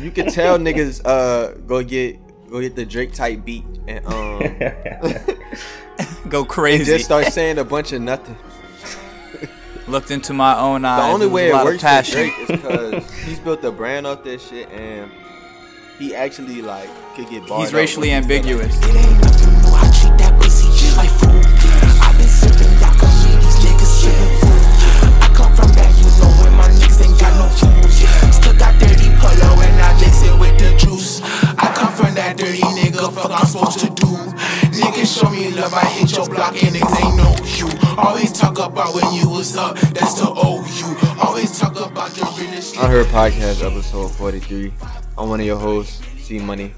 You can tell niggas uh go get go get the Drake type beat and um Go crazy. just start saying a bunch of nothing. Looked into my own eyes. The only way it works for. Drake is because he's built a brand off this shit and he actually like could get barred He's racially when he feel ambiguous. It ain't nothing new. I treat that pussy just like food. I've been sipping, y'all can see these niggas sipping food. I come from back, you know, when my niggas ain't got no fools. Still got dirty polo and I mix it with the juice. I come from that dirty nigga, fuck I'm supposed to do. Niggas show me love, I hit your block and niggas ain't know you. Always talk about when you was up, that's the old you. Always talk about your realest shit. I heard podcast episode 43. I'm one of your hosts, C Money.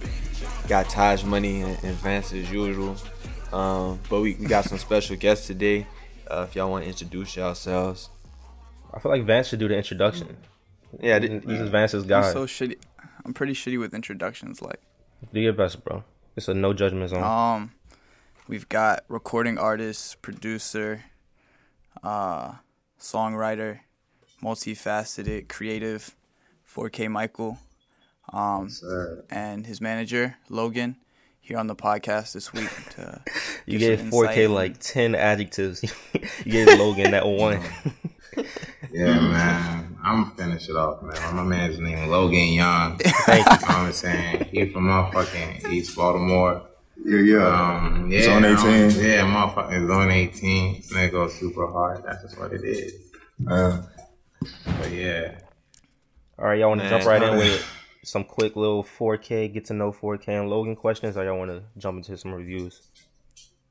Got Taj Money and, and Vance as usual. Um, but we, we got some special guests today. Uh, if y'all want to introduce yourselves. I feel like Vance should do the introduction. Yeah, This th- is Vance's I'm so shitty. I'm pretty shitty with introductions. Like, do your best, bro. It's a no judgment zone. um, we've got recording artist, producer, uh, songwriter, multifaceted, creative, 4K Michael, um, and his manager Logan here on the podcast this week. To you gave 4K insight. like 10 adjectives. you gave Logan that one. Yeah, man. I'm gonna finish it off, man. My man's name Logan Young. Thank you. You know I'm saying? He from motherfucking East Baltimore. Yeah, yeah. Um, yeah, Zone 18. um, yeah, motherfucking Zone 18. Nigga go super hard. That's just what it is. Uh, But yeah. All right, y'all want to jump right in man. with some quick little 4K, get to know 4K and Logan questions, or y'all want to jump into some reviews?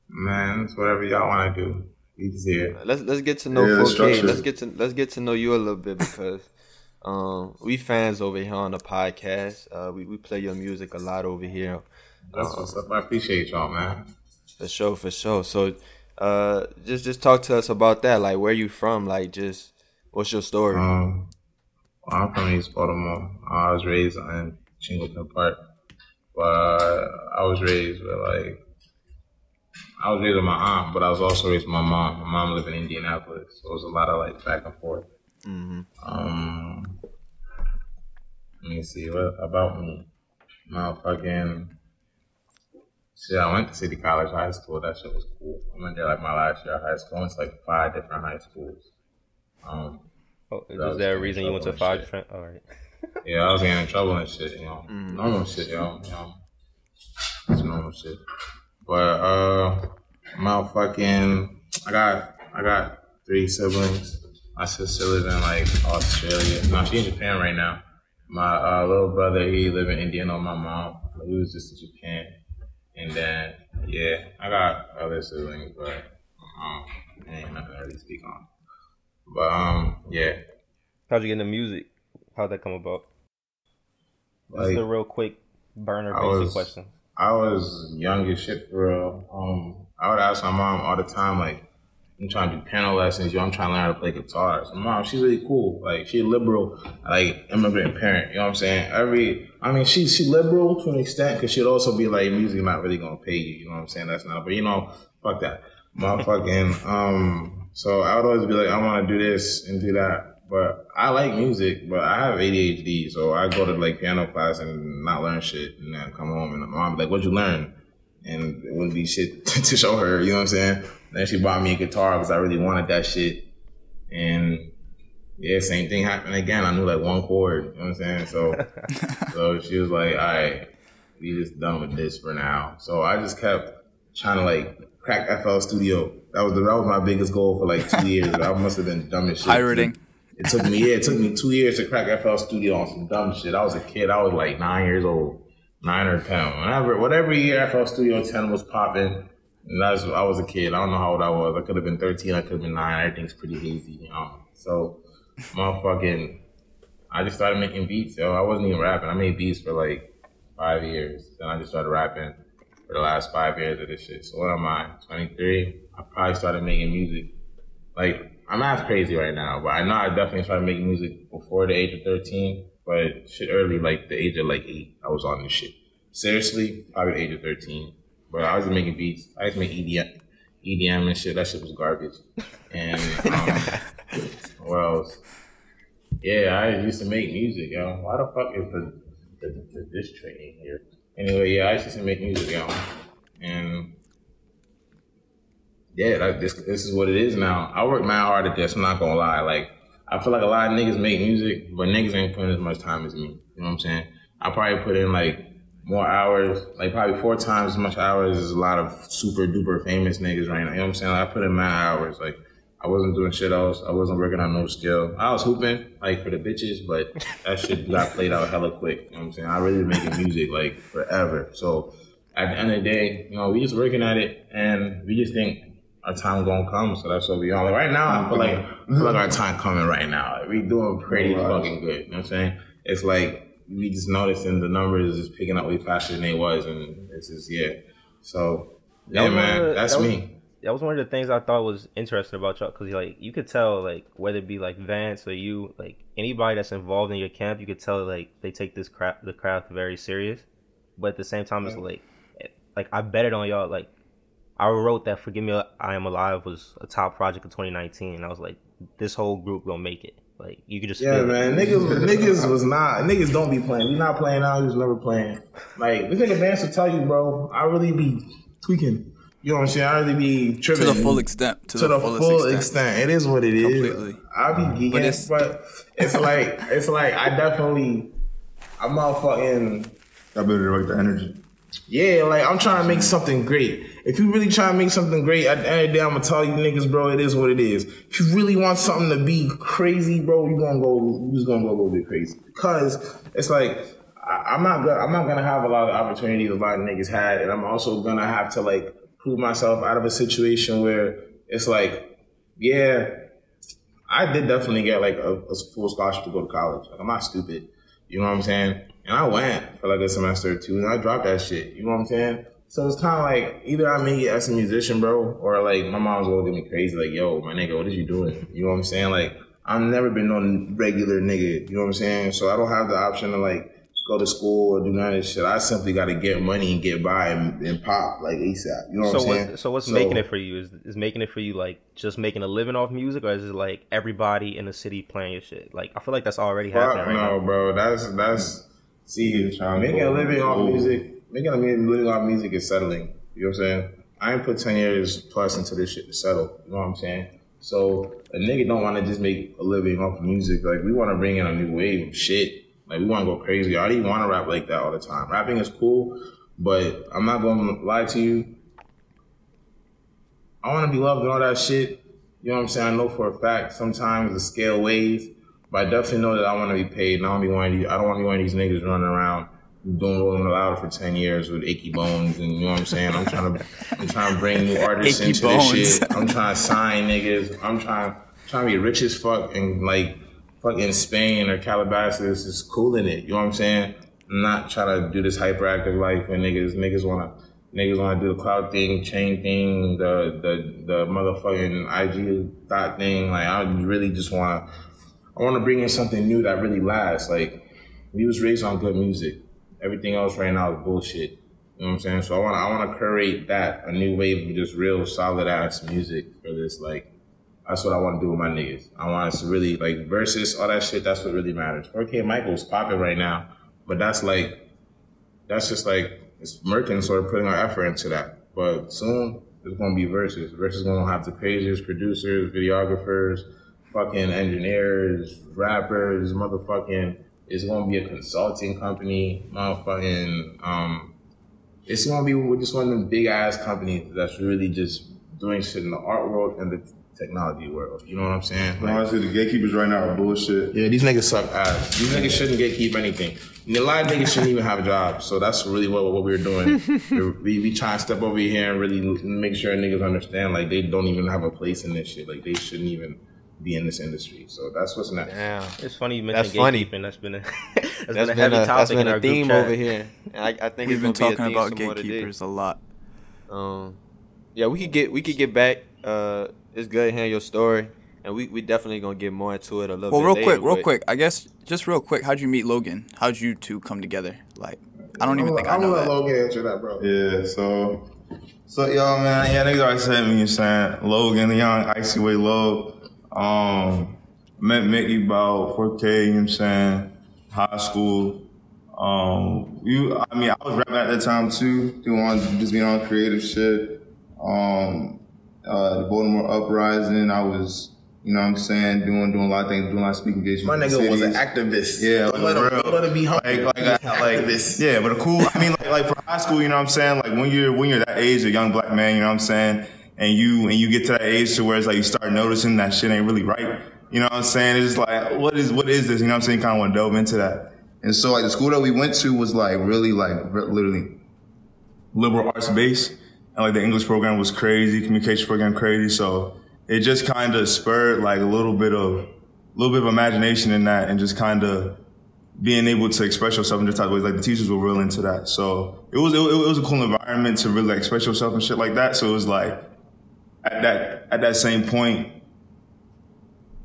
Man, it's whatever y'all wanna do. He's here. let's let's get to know Yeah, 4K. structure. Let's get to let's get to know you a little bit because um, we fans over here on the podcast. Uh, we we play your music a lot over here. That's what's up. I appreciate y'all, man. For sure, for sure. So, uh, just just talk to us about that. Like, where you from? Like, just what's your story? Um, well, I'm from East Baltimore. I was raised in Chingleton Park, but I was raised with like I was raised with my aunt, but I was also raised with my mom. My mom lived in Indianapolis, so it was a lot of like back and forth. hmm Um, let me see what about me. My fucking shit. I went to City College High School. That shit was cool. I went there like my last year of high school. I went to like five different high schools. Um, Oh, is was there a reason you went to five different? All right. Yeah, I was getting in trouble and shit, you know. Normal shit, yo. You know. It's normal shit. But uh motherfucking I got I got three siblings. My sister lives in like Australia. No, she's in Japan right now. My uh, little brother, he live in Indiana with my mom. He was just in Japan. And then yeah, I got other siblings, but um ain't nothing to really speak on. But um yeah. How'd you get into music? How'd that come about? This is Like, the real quick burner I basic was- question. I was young as shit for real. Um, I would ask my mom all the time, like, I'm trying to do piano lessons, yo, I'm trying to learn how to play guitar. So, mom, she's really cool. Like, she liberal, like, immigrant parent, you know what I'm saying? Every, I mean, she, she liberal to an extent, because she'd also be like, music not really gonna pay you, you know what I'm saying? That's not, but you know, fuck that. Motherfucking, um, so I would always be like, I wanna do this and do that. But I like music, but I have ADHD, so I go to like piano class and not learn shit, and then come home and my mom be like, "What'd you learn?" And it wouldn't be shit to show her, you know what I'm saying? Then she bought me a guitar because I really wanted that shit, and yeah, same thing happened again. I knew like one chord, you know what I'm saying? So, so she was like, "All right, we just done with this for now." So I just kept trying to like crack FL Studio. That was the, that was my biggest goal for like two years. I must have been dumb as shit. pirating. It took me, yeah, it took me two years to crack FL Studio on some dumb shit. I was a kid. I was like nine years old, nine or ten. Whenever, whatever year FL Studio 10 was popping, and that's I was a kid. I don't know how old I was. I could have been 13. I could have been nine. Everything's pretty hazy, you know. So, motherfucking, I just started making beats. Yo, I wasn't even rapping. I made beats for like five years. Then I just started rapping for the last five years of this shit. So what am I? 23. I probably started making music like I'm half crazy right now, but I know I definitely started making music before the age of 13. But shit, early, like the age of like eight, I was on this shit. Seriously, probably the age of 13. But I was making beats. I used to make EDM, EDM and shit. That shit was garbage. And um, what else? Yeah, I used to make music, yo. Why the fuck is the the this training here. Anyway, yeah, I used to make music, y'all, and yeah, like this this is what it is now. I work mad hard at this. I'm not gonna lie. Like I feel like a lot of niggas make music, but niggas ain't putting as much time as me. You know what I'm saying? I probably put in like more hours, like probably four times as much hours as a lot of super duper famous niggas right now. You know what I'm saying? Like, I put in my hours. Like I wasn't doing shit else. I wasn't working on no skill. I was hooping like for the bitches, but that shit got played out hella quick. You know what I'm saying? I really been making music like forever. So at the end of the day, you know, we just working at it and we just think our time gonna come. So that's what we on. Like right now, I feel like I feel like our time coming right now. Like, we doing pretty fucking good. You know what I'm saying? It's like we just noticing the numbers is just picking up way faster than they was, and it's just yeah. So yeah, man, that's that was- me. That was one of the things I thought was interesting about y'all because like you could tell like whether it be like Vance or you like anybody that's involved in your camp, you could tell like they take this craft the craft very serious. But at the same time, it's like like I bet it on y'all. Like I wrote that "Forgive Me, I Am Alive" was a top project of 2019, and I was like, this whole group gonna make it. Like you could just Yeah, feel it. man. Niggas, niggas was not. Niggas don't be playing. We not playing now. We was never playing. Like this nigga Vance will tell you, bro. I really be tweaking. You know what I'm saying? I really be tripping To the full extent. To, to the, fullest full extent. extent. It is what it is. Completely. I be mm-hmm. geeking, But but it's- it's, like it's like I definitely I'm motherfucking I better direct the energy. yeah, like I'm trying to make something great. If you really try to make something great, at the end of the day, I'm gonna tell you niggas, bro, it is what it is. If you really want something to be crazy, bro, you gonna go, you just gonna go a little bit crazy because it's like I, I'm not gonna, I'm not gonna have a lot of opportunities a lot of niggas had, and I'm also gonna have to like prove myself out of a situation where it's like, yeah, I did definitely get like a, a full scholarship to go to college. Like I'm not stupid. You know what I'm saying? And I went for like a semester or two and I dropped that shit. You know what I'm saying? So it's kind of like either I make it as a musician, bro, or like my mom's gonna get me crazy, like, yo, my nigga, what is you doing? You know what I'm saying? Like, I've never been no regular nigga. You know what I'm saying? So I don't have the option to like go to school or do none of this shit. I simply got to get money and get by and, and pop like ASAP. You know what So I'm saying? what? So what's making it for you? Is is making it for you like just making a living off music, or is it like everybody in the city playing your shit? Like I feel like that's already Fuck happening right no, now. bro. That's that's see you trying to making a go living off music. Making a living off music is settling. You know what I'm saying? I ain't put ten years plus into this shit to settle. You know what I'm saying? So a nigga don't want to just make a living off of music. Like we want to bring in a new wave of shit. Like we want to go crazy. I don't even want to rap like that all the time. Rapping is cool, but I'm not gonna lie to you. I want to be loved and all that shit. You know what I'm saying? I know for a fact sometimes the scale weighs, but I definitely know that I want to be paid. And I don't be one of these. I don't want to be one of these niggas running around doing rolling louder for ten years with achy bones. And you know what I'm saying? I'm trying to, I'm trying to bring new artists Achy into bones. this shit. I'm trying to sign niggas. I'm trying, trying to be rich as fuck and like fucking Spain or Calabasas is cool in it. You know what I'm saying? I'm not trying to do this hyperactive life and niggas niggas wanna niggas wanna do the cloud thing, chain thing, the the the motherfucking IG dot thing. Like I really just wanna I wanna bring in something new that really lasts. Like we was raised on good music. Everything else right now is bullshit. You know what I'm saying? So I wanna I wanna curate that, a new wave of just real solid ass music for this like that's what I want to do with my niggas. I want us to really like versus all that shit. That's what really matters. 4K Michael's popping right now, but that's like that's just like it's Merkin sort of putting our effort into that. But soon it's gonna be versus. Versus gonna have the craziest producers, videographers, fucking engineers, rappers, motherfucking. It's gonna be a consulting company, motherfucking. Um, it's gonna be just one of them big ass companies that's really just doing shit in the art world and the technology world. You know what I'm saying? Like, Honestly, the gatekeepers right now are bullshit. yeah, these niggas suck ass. These niggas shouldn't gatekeep anything. And a lot of niggas shouldn't even have jobs. So that's really what, what we're doing. we we try to step over here and really make sure niggas understand like they don't even have a place in this shit. Like they shouldn't even be in this industry. So that's what's next. Damn. It's funny you That's mentioned funny. gatekeeping. That's been a that's, That's been a been heavy a, topic that's been in a our group theme chat. over here. And I, I think We've been talking be about some more today. gatekeepers a lot. Um, yeah, we could get we could get back. Uh, it's good hearing your story, and we we definitely gonna get more into it a little Well, bit. real later, quick, real quick. I guess just real quick. How'd you meet Logan? How'd you two come together? Like, I don't even think I I'm know gonna let that. Logan answer that, bro. Yeah, so so yo man, yeah, niggas already said me, you know what I'm saying? Logan, the young icy way low. Um met Mickey about 4K, you know what I'm saying, high school. Um, you, I mean, I was rapping at that time too, doing just being on creative shit. Um, uh, the Baltimore uprising, I was, you know, what I'm saying, doing doing a lot of things, doing a lot of speaking engagements. My nigga was an activist. Yeah, Don't like let him, don't let him be humble. Like, like, like, activist. yeah, but a cool. I mean, like, like for high school, you know what I'm saying? Like when you're when you're that age, a young black man, you know what I'm saying? And you and you get to that age to where it's like you start noticing that shit ain't really right. You know what I'm saying? It's just like, what is what is this? You know what I'm saying? Kind of want to delve into that. And so like the school that we went to was like really like literally liberal arts based, and like the English program was crazy, communication program crazy. So it just kind of spurred like a little bit of a little bit of imagination in that, and just kind of being able to express yourself in different type of ways. Like the teachers were real into that. So it was it, it was a cool environment to really like express yourself and shit like that. So it was like at that at that same point,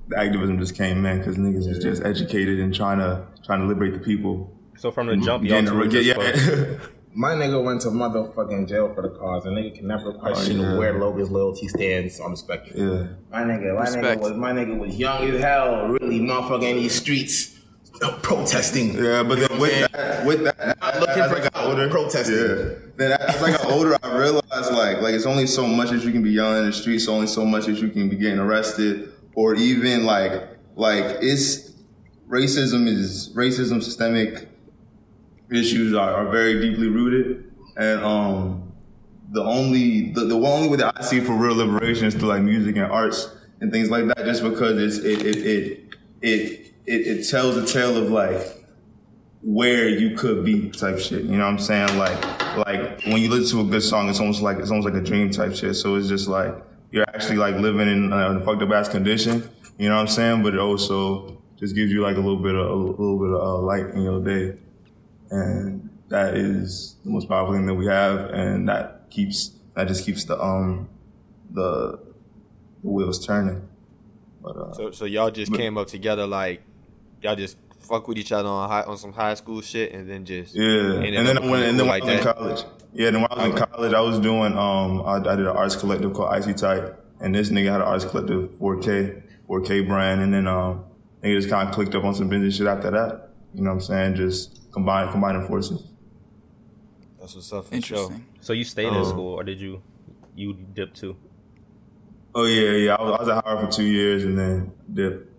the activism just came in because niggas was just educated and trying to trying to liberate the people. So from the jump, y'all Getting were yeah, just yeah. fucked. My nigga went to motherfucking jail for the cause. A nigga can never question yeah. where Logan's loyalty stands on the spectrum. yeah. My nigga, my nigga was my nigga was young as hell, really motherfucking in these streets uh, protesting. Yeah, but then with that, with that, Not looking as for I got clout, older, protesting. Yeah. Then as I got older, I realized like like it's only so much that you can be yelling in the streets, only so much that you can be getting arrested, or even like like it's racism is racism systemic issues are, are very deeply rooted, and um the only the, the only way that I see for real liberation is through like music and arts and things like that. Just because it's it it it it it, it tells a tale of like where you could be type shit. You know what I'm saying? Like like when you listen to a good song, it's almost like it's almost like a dream type shit. So it's just like you're actually like living in a fucked up ass condition. You know what I'm saying? But it also just gives you like a little bit of a little bit of uh, light in your day, and that is the most powerful thing that we have, and that keeps that just keeps the um the, the wheels turning. But uh, So, so y'all just came up together like y'all just fuck with each other on high, on some high school shit, and then just Yeah, and then when and then when like I was in college, yeah, then when I was in college, I was doing um I, I did an arts collective called Icy Type, and this nigga had an arts collective 4K 4K brand, and then um nigga just kind of clicked up on some business shit after that. You know what I'm saying? Just combine combining forces. That's what's up for sure. Interesting. So you stayed in Oh. school, or did you you dip too? Oh yeah, yeah. I was, I was at Howard for two years and then dipped.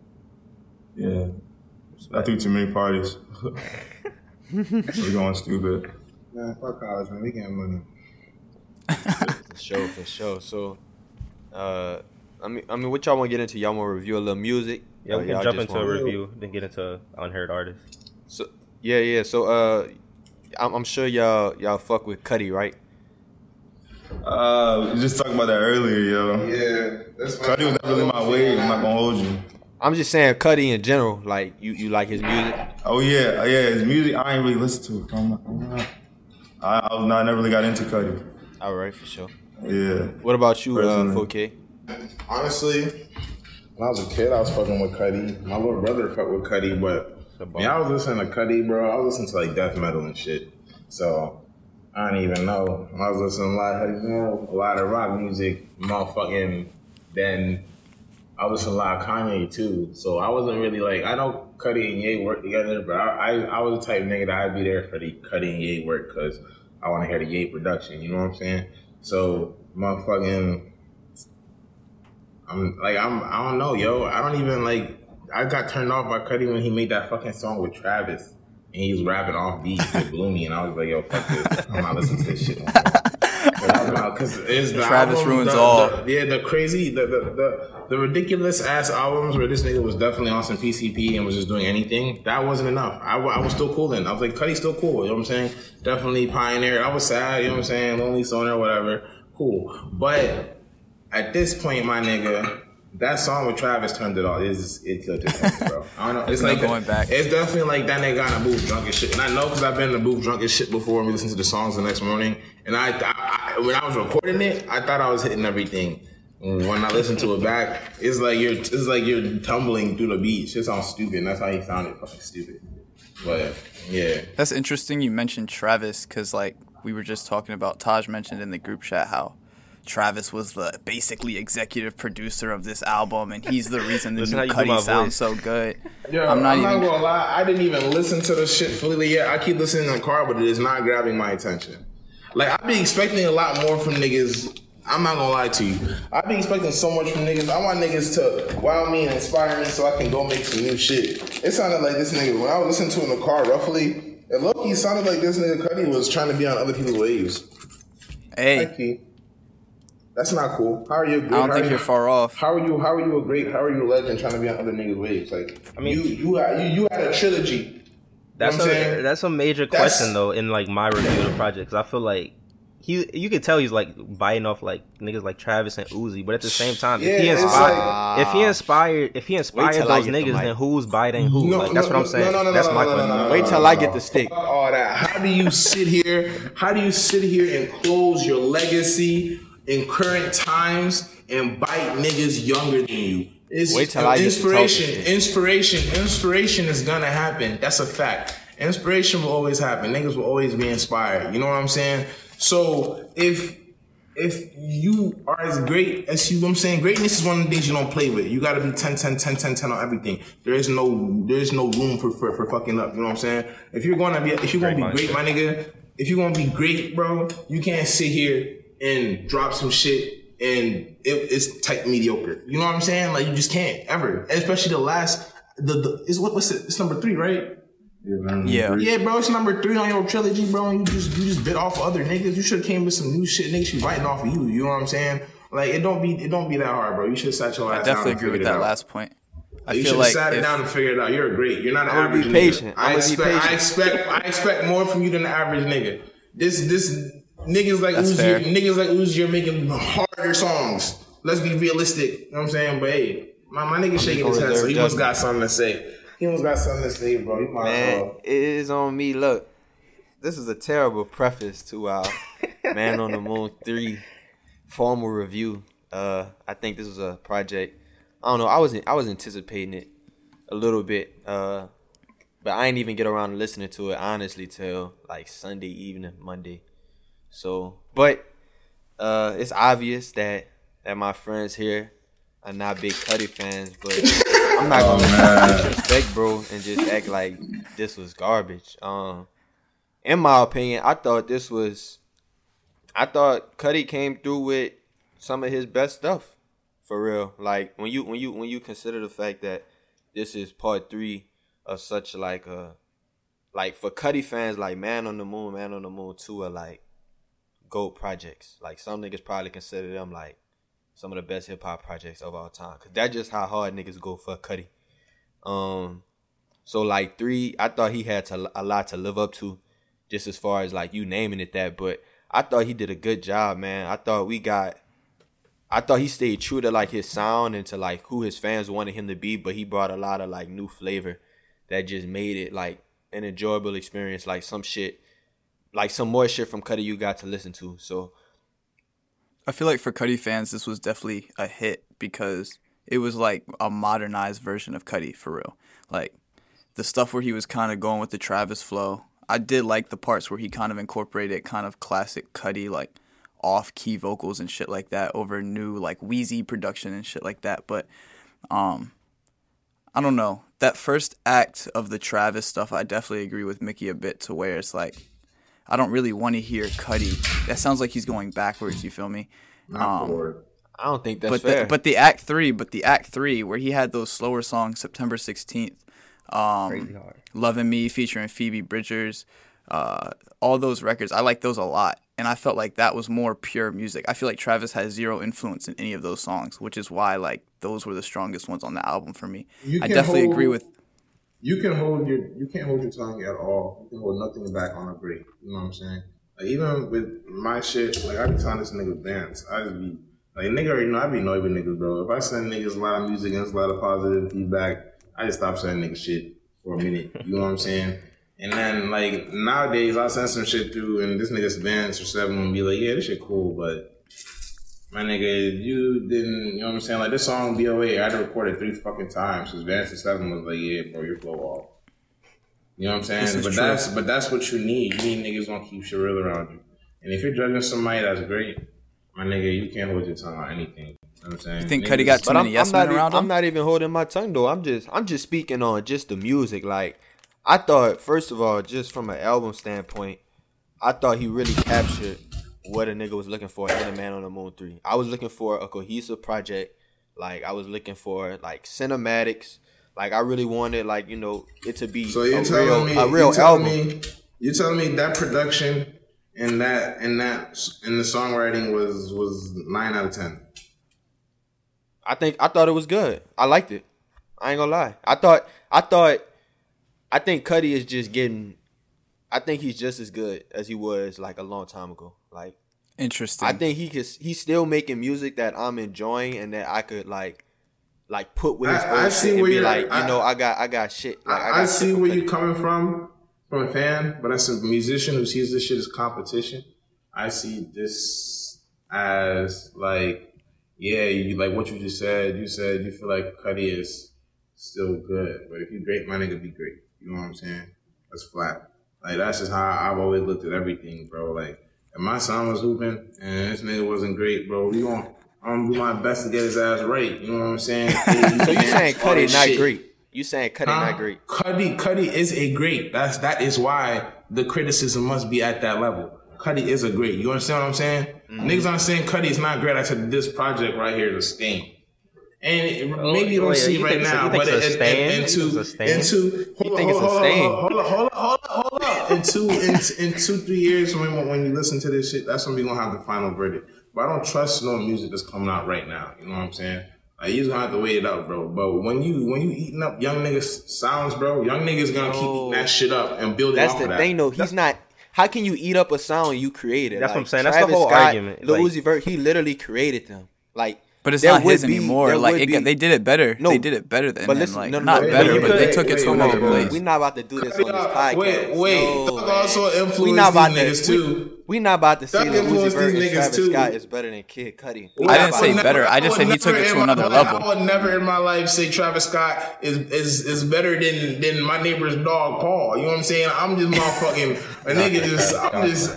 Yeah, I threw too many parties. We're going stupid. Man, fuck college, man. We getting money. For sure, for sure. So, uh, I mean, I mean, what y'all want to get into? Y'all want to review a little music? Yeah, Or we can jump into a review, then get into unheard artists. So, yeah, yeah. So, uh, I'm, I'm sure y'all y'all fuck with Cudi, right? Uh, we just talking about that earlier, yo. Yeah, that's Cudi was not really my wave. I'm not gonna hold you. I'm just saying Cudi in general. Like, you you like his music? Oh yeah, yeah. His music, I ain't really listen to it. I'm not, I'm not- I, I was not, I never really got into Cudi. All right, for sure. Yeah. What about you, uh, Personally. 4K? Honestly, when I was a kid, I was fucking with Cudi. My little brother fucked with Cudi, but man, I was listening to Cudi, bro. I was listening to like death metal and shit. So I don't even know. I was listening to a lot of metal, a lot of rock music, motherfucking. Then I was listening to a lot of Kanye too. So I wasn't really like I know Cudi and Ye work together, but I, I I was the type of nigga that I'd be there for the Cudi and Ye work because I want to hear the Ye production. You know what I'm saying? So motherfucking. I'm like I'm I don't know, yo. I don't even like I got turned off by Cudi when he made that fucking song with Travis. And he was rapping off beat with Bloomy and I was like, yo, fuck this. I'm not listening to this shit. Because it's the Travis album, ruins the- all. the- yeah, the crazy, the, the the the ridiculous ass albums where this nigga was definitely on some PCP and was just doing anything. That wasn't enough. I, I was still cool then. I was like, Cudi's still cool. You know what I'm saying? Definitely pioneer. I was sad. You know what I'm saying? Lonely stoner, whatever. Cool. But at this point, my nigga, that song with Travis turned it off. It's, it killed it, bro. I don't know. It's No like going back. It's definitely like that nigga got in the booth drunk as shit. And I know because I've been in the booth drunk as shit before and we listened to the songs the next morning. And I, I, I when I was recording it, I thought I was hitting everything. When I listened to it back, it's like you're it's like you're tumbling through the beat. It sounds stupid. And that's how he sounded fucking stupid. But yeah. That's interesting you mentioned Travis because, like, we were just talking about, Taj mentioned in the group chat how Travis was the basically executive producer of this album, and he's the reason the Listen new how you do my Cudi sounds so good. Yo, I'm not even. gonna lie. I didn't even listen to the shit fully yet. I keep listening in the car, but it is not grabbing my attention. Like I be expecting a lot more from niggas. I'm not gonna lie to you. I be expecting so much from niggas. I want niggas to wow me and inspire me so I can go make some new shit. It sounded like this nigga when I was listening to it in the car roughly. It low key sounded like this nigga Cudi was trying to be on other people's waves. Hey, Key. That's not cool. How are you? Great, I don't how think are you're far off. How are you? How are you a great? How are you a legend trying to be on other niggas' waves? Like, I mean- mean, you you had, you, you had a trilogy. That's know what I'm a that's a major That's- question though in like my review of the project because I feel like he you could tell he's like biting off like niggas like Travis and Uzi, but at the same time, if he inspired, like- if he inspired, if he inspired those get the niggas, then who's biting who? No, like that's no, what I'm saying. no, no, that's no, my no, no, question. no, no, Wait till no, I no. get the stick. All that. How do you sit here? How do you sit here and close your legacy in current times and bite niggas younger than you? It's, Wait till I get to inspiration. Inspiration. Inspiration is gonna happen. That's a fact. Inspiration will always happen. Niggas will always be inspired. You know what I'm saying? So if if you are as great as you, I'm saying greatness is one of the things you don't play with. You got to be 10, 10, 10, 10, 10 on everything. There is no, there is no room for, for, for fucking up. You know what I'm saying? If you're gonna be, if you're gonna be Great great, my nigga, if you're gonna be great, bro, you can't sit here and drop some shit and it, it's type mediocre. You know what I'm saying? Like you just can't ever, especially the last, the, the is what what's it? It's number three, right? Yeah. Yeah, bro, it's number three on your trilogy, bro. And you just you just bit off of other niggas. You should have came with some new shit. Niggas should be biting off of you. You know what I'm saying? Like it don't be it don't be that hard, bro. You should have sat your I ass definitely down agree with that out. last point. I you feel should have like sat it down and figured it out. You're great. You're not an I'ma be average patient. nigga. I I'ma be expect I expect I expect more from you than the average nigga. This this niggas like That's Uzi fair. niggas like Uzi are making harder songs. Let's be realistic. You know what I'm saying? But hey, my, my nigga shaking his head, so he must got something to say. He must got something to say, bro. He might Man, well. it is on me. Look, this is a terrible preface to our Man on the Moon 3 formal review. Uh, I think this was a project. I don't know. I was I was anticipating it a little bit, uh, but I didn't even get around to listening to it honestly till like Sunday evening, Monday. So, but uh, it's obvious that that my friends here are not big Cudi fans, but I'm not gonna disrespect, bro, and just act like this was garbage. Um, in my opinion, I thought this was, I thought Cudi came through with some of his best stuff, for real. Like when you when you when you consider the fact that this is part three of such like a, like for Cudi fans, like Man on the Moon, Man on the Moon Two are like goat projects. Like some niggas probably consider them like some of the best hip hop projects of all time. Cause that's just how hard niggas go for Cudi. Um, so like three, I thought he had to, a lot to live up to, just as far as like you naming it that. But I thought he did a good job, man. I thought we got, I thought he stayed true to like his sound and to like who his fans wanted him to be. But he brought a lot of like new flavor that just made it like an enjoyable experience. Like some shit, like some more shit from Cudi you got to listen to. So I feel like for Cudi fans, this was definitely a hit because it was like a modernized version of Cudi for real. Like the stuff where he was kind of going with the Travis flow. I did like the parts where he kind of incorporated kind of classic Cudi like off key vocals and shit like that over new like Wheezy production and shit like that. But um, I don't know that first act of the Travis stuff. I definitely agree with Mickey a bit to where it's like I don't really want to hear Cudi. That sounds like he's going backwards. You feel me? Not for. I don't think that's but fair. the, but the act three, but the act three where he had those slower songs, September sixteenth, um, "Loving Me" featuring Phoebe Bridgers, uh, all those records, I like those a lot, and I felt like that was more pure music. I feel like Travis has zero influence in any of those songs, which is why like those were the strongest ones on the album for me. You I definitely hold- agree with. You can hold your you can't hold your tongue at all. You can hold nothing back on a break. You know what I'm saying? Like even with my shit, like I be telling this nigga Vance. I just be like nigga already know I be annoyed with niggas, bro. If I send niggas a lot of music and a lot of positive feedback, I just stop sending niggas shit for a minute. You know what I'm saying? And then like nowadays I send some shit through and this nigga's Vance or seven and be like, yeah, this shit cool, but my nigga, you didn't, you know what I'm saying? Like this song BOA, I had to record it three fucking times. Cause Vance and Seven was like, yeah, bro, your flow off. You know what I'm saying? But true. that's but that's what you need. You need niggas gonna keep shit real around you. And if you're judging somebody, that's great. my nigga, you can't hold your tongue on anything. You know what I'm saying? You think Niggas- Cudi got too But I'm, many yes I'm men not. around I'm him? not even holding my tongue though. I'm just. I'm just speaking on just the music. Like, I thought first of all, just from an album standpoint, I thought he really captured what a nigga was looking for in a Man on the Moon Three. I was looking for a cohesive project. Like, I was looking for like cinematics. Like, I really wanted like you know it to be So you're a telling real, me a real you're telling album. Me, you're telling me that production and that and that and the songwriting was was nine out of ten. I think I thought it was good. I liked it. I ain't gonna lie. I thought I thought I think Cudi is just getting I think he's just as good as he was like a long time ago. Like Interesting. I think he could he's still making music that I'm enjoying and that I could like like put with his I- I shit see and where be you're- like, you I- know, I got I got shit. Like, I, got I see where you're coming from, from a fan, but as a musician who sees this shit as competition, I see this as like, yeah, you like what you just said. You said you feel like Cudi is still good, but if you great, my nigga be great. You know what I'm saying? That's flat. Like that's just how I've always looked at everything, bro. Like if my son was hooping and this nigga wasn't great, bro, we gon' I'm gonna do my best to get his ass right. You know what I'm saying? So you saying Cudi not shit. great? You saying Cudi Huh? not great? Cudi, Cudi is a great. That's that is why the criticism must be at that level. Cudi is a great. You understand what I'm saying? Mm-hmm. Niggas aren't saying Cudi is not great. I said this project right here is a stain. And it, maybe you don't oh, yeah, see you right think it's a- now, but it's a it, stain? it, into it's a stain? into hold think on, it's a hold on, stain? Hold on, hold on, hold on, hold on. In two in, in two three years when when you listen to this shit, that's when we gonna have the final verdict. But I don't trust no music that's coming out right now. You know what I'm saying? Like you just gonna have to wait it out, bro. But when you when you eating up young niggas sounds, bro, young niggas gonna keep eating that shit up and building That's off the of that. thing though. He's not how can you eat up a sound you created? That's what I'm saying. That's the whole Scott, argument. Lil Like- Uzi Vert, he literally created them. Like but it's there not his be- anymore. Like it, be- they did it better. No, they did it better than But him. listen, Like no, no, not no, better, you but they could- took it to wait, another wait, place. We're not about to do this on this podcast. Wait, wait. No, Thug also influenced we not about these niggas too. We, we not about to say Thug that Uzi Vert these and niggas Travis too. Scott is better than Kid Cudi. We I didn't say to- better. I just would said he took it to another life- level. I would never in my life say Travis Scott is is is better than than my neighbor's dog Paul. You know what I'm saying? I'm just motherfucking a nigga. Just I'm just